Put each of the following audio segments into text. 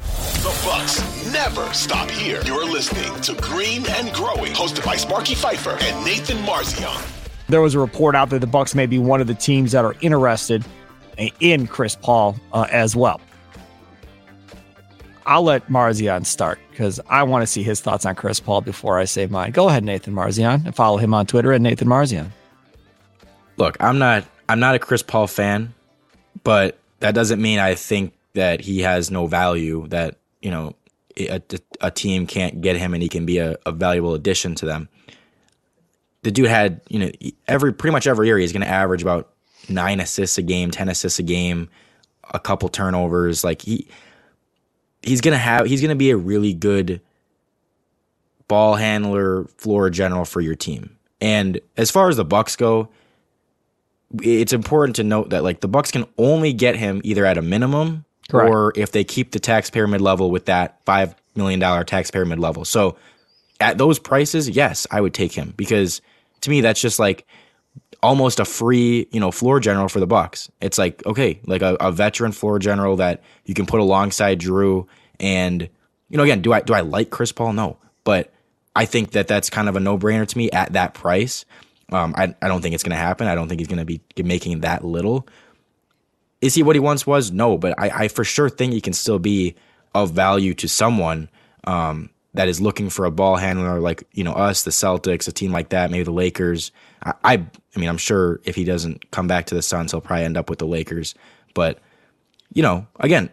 The Bucks never stop here. You're listening to Green and Growing, hosted by Sparky Fifer and Nathan Marizon. There was a report out that the Bucks may be one of the teams that are interested in Chris Paul uh, as well. I'll let Marizon start because I want to see his thoughts on Chris Paul before I say mine. Go ahead, Nathan Marizon, and follow him on Twitter at Nathan Marizon. Look, I'm not I'm not a Chris Paul fan, but that doesn't mean I think that he has no value. That you know a, a team can't get him and he can be a, a valuable addition to them. The dude had you know every pretty much every year he's going to average about nine assists a game, ten assists a game, a couple turnovers. Like he he's gonna have he's gonna be a really good ball handler, floor general for your team. And as far as the Bucks go, it's important to note that like the Bucks can only get him either at a minimum Correct. or if they keep the taxpayer mid-level with that five million dollar taxpayer mid-level. So at those prices, yes, I would take him because to me that's just like almost a free, you know, floor general for the Bucks. It's like okay, like a, a veteran floor general that you can put alongside Jrue. And you know, again, do I do I like Chris Paul? No, but I think that that's kind of a no brainer to me at that price. Um, I I don't think it's going to happen. I don't think he's going to be making that little. Is he what he once was? No, but I, I for sure think he can still be of value to someone. Um, that is looking for a ball handler like you know us, the Celtics, a team like that, maybe the Lakers. I, I, I mean, I'm sure if he doesn't come back to the Suns, he'll probably end up with the Lakers. But you know, again,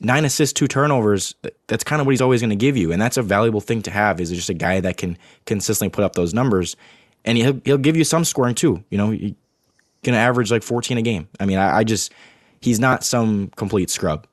nine assists, two turnovers. That's kind of what he's always going to give you, and that's a valuable thing to have. Is just a guy that can consistently put up those numbers, and he'll he'll give you some scoring too. You know, going to average like 14 a game. I mean, I, I just he's not some complete scrub.